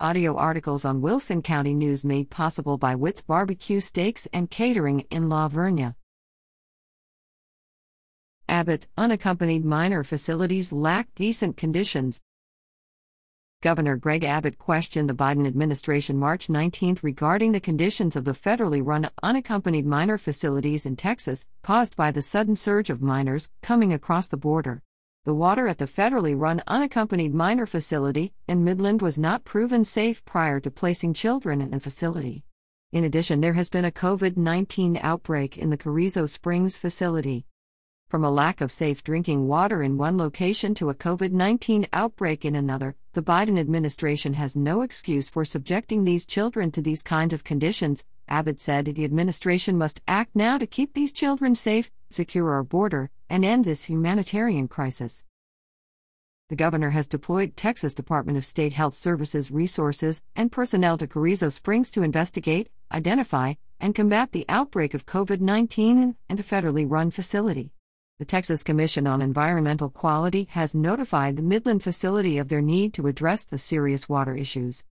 Audio articles on Wilson County News made possible by Witt's Barbecue Steaks and Catering in La Vernia. Abbott, unaccompanied minor facilities lack decent conditions. Governor Greg Abbott questioned the Biden administration March 19 regarding the conditions of the federally run unaccompanied minor facilities in Texas, caused by the sudden surge of minors coming across the border. The water at the federally run unaccompanied minor facility in Midland was not proven safe prior to placing children in the facility. In addition, there has been a COVID 19 outbreak in the Carrizo Springs facility. From a lack of safe drinking water in one location to a COVID 19 outbreak in another, the Biden administration has no excuse for subjecting these children to these kinds of conditions. Abbott said the administration must act now to keep these children safe, secure our border, and end this humanitarian crisis. The governor has deployed Texas Department of State Health Services resources and personnel to Carrizo Springs to investigate, identify, and combat the outbreak of COVID 19 in the federally run facility. The Texas Commission on Environmental Quality has notified the Midland facility of their need to address the serious water issues.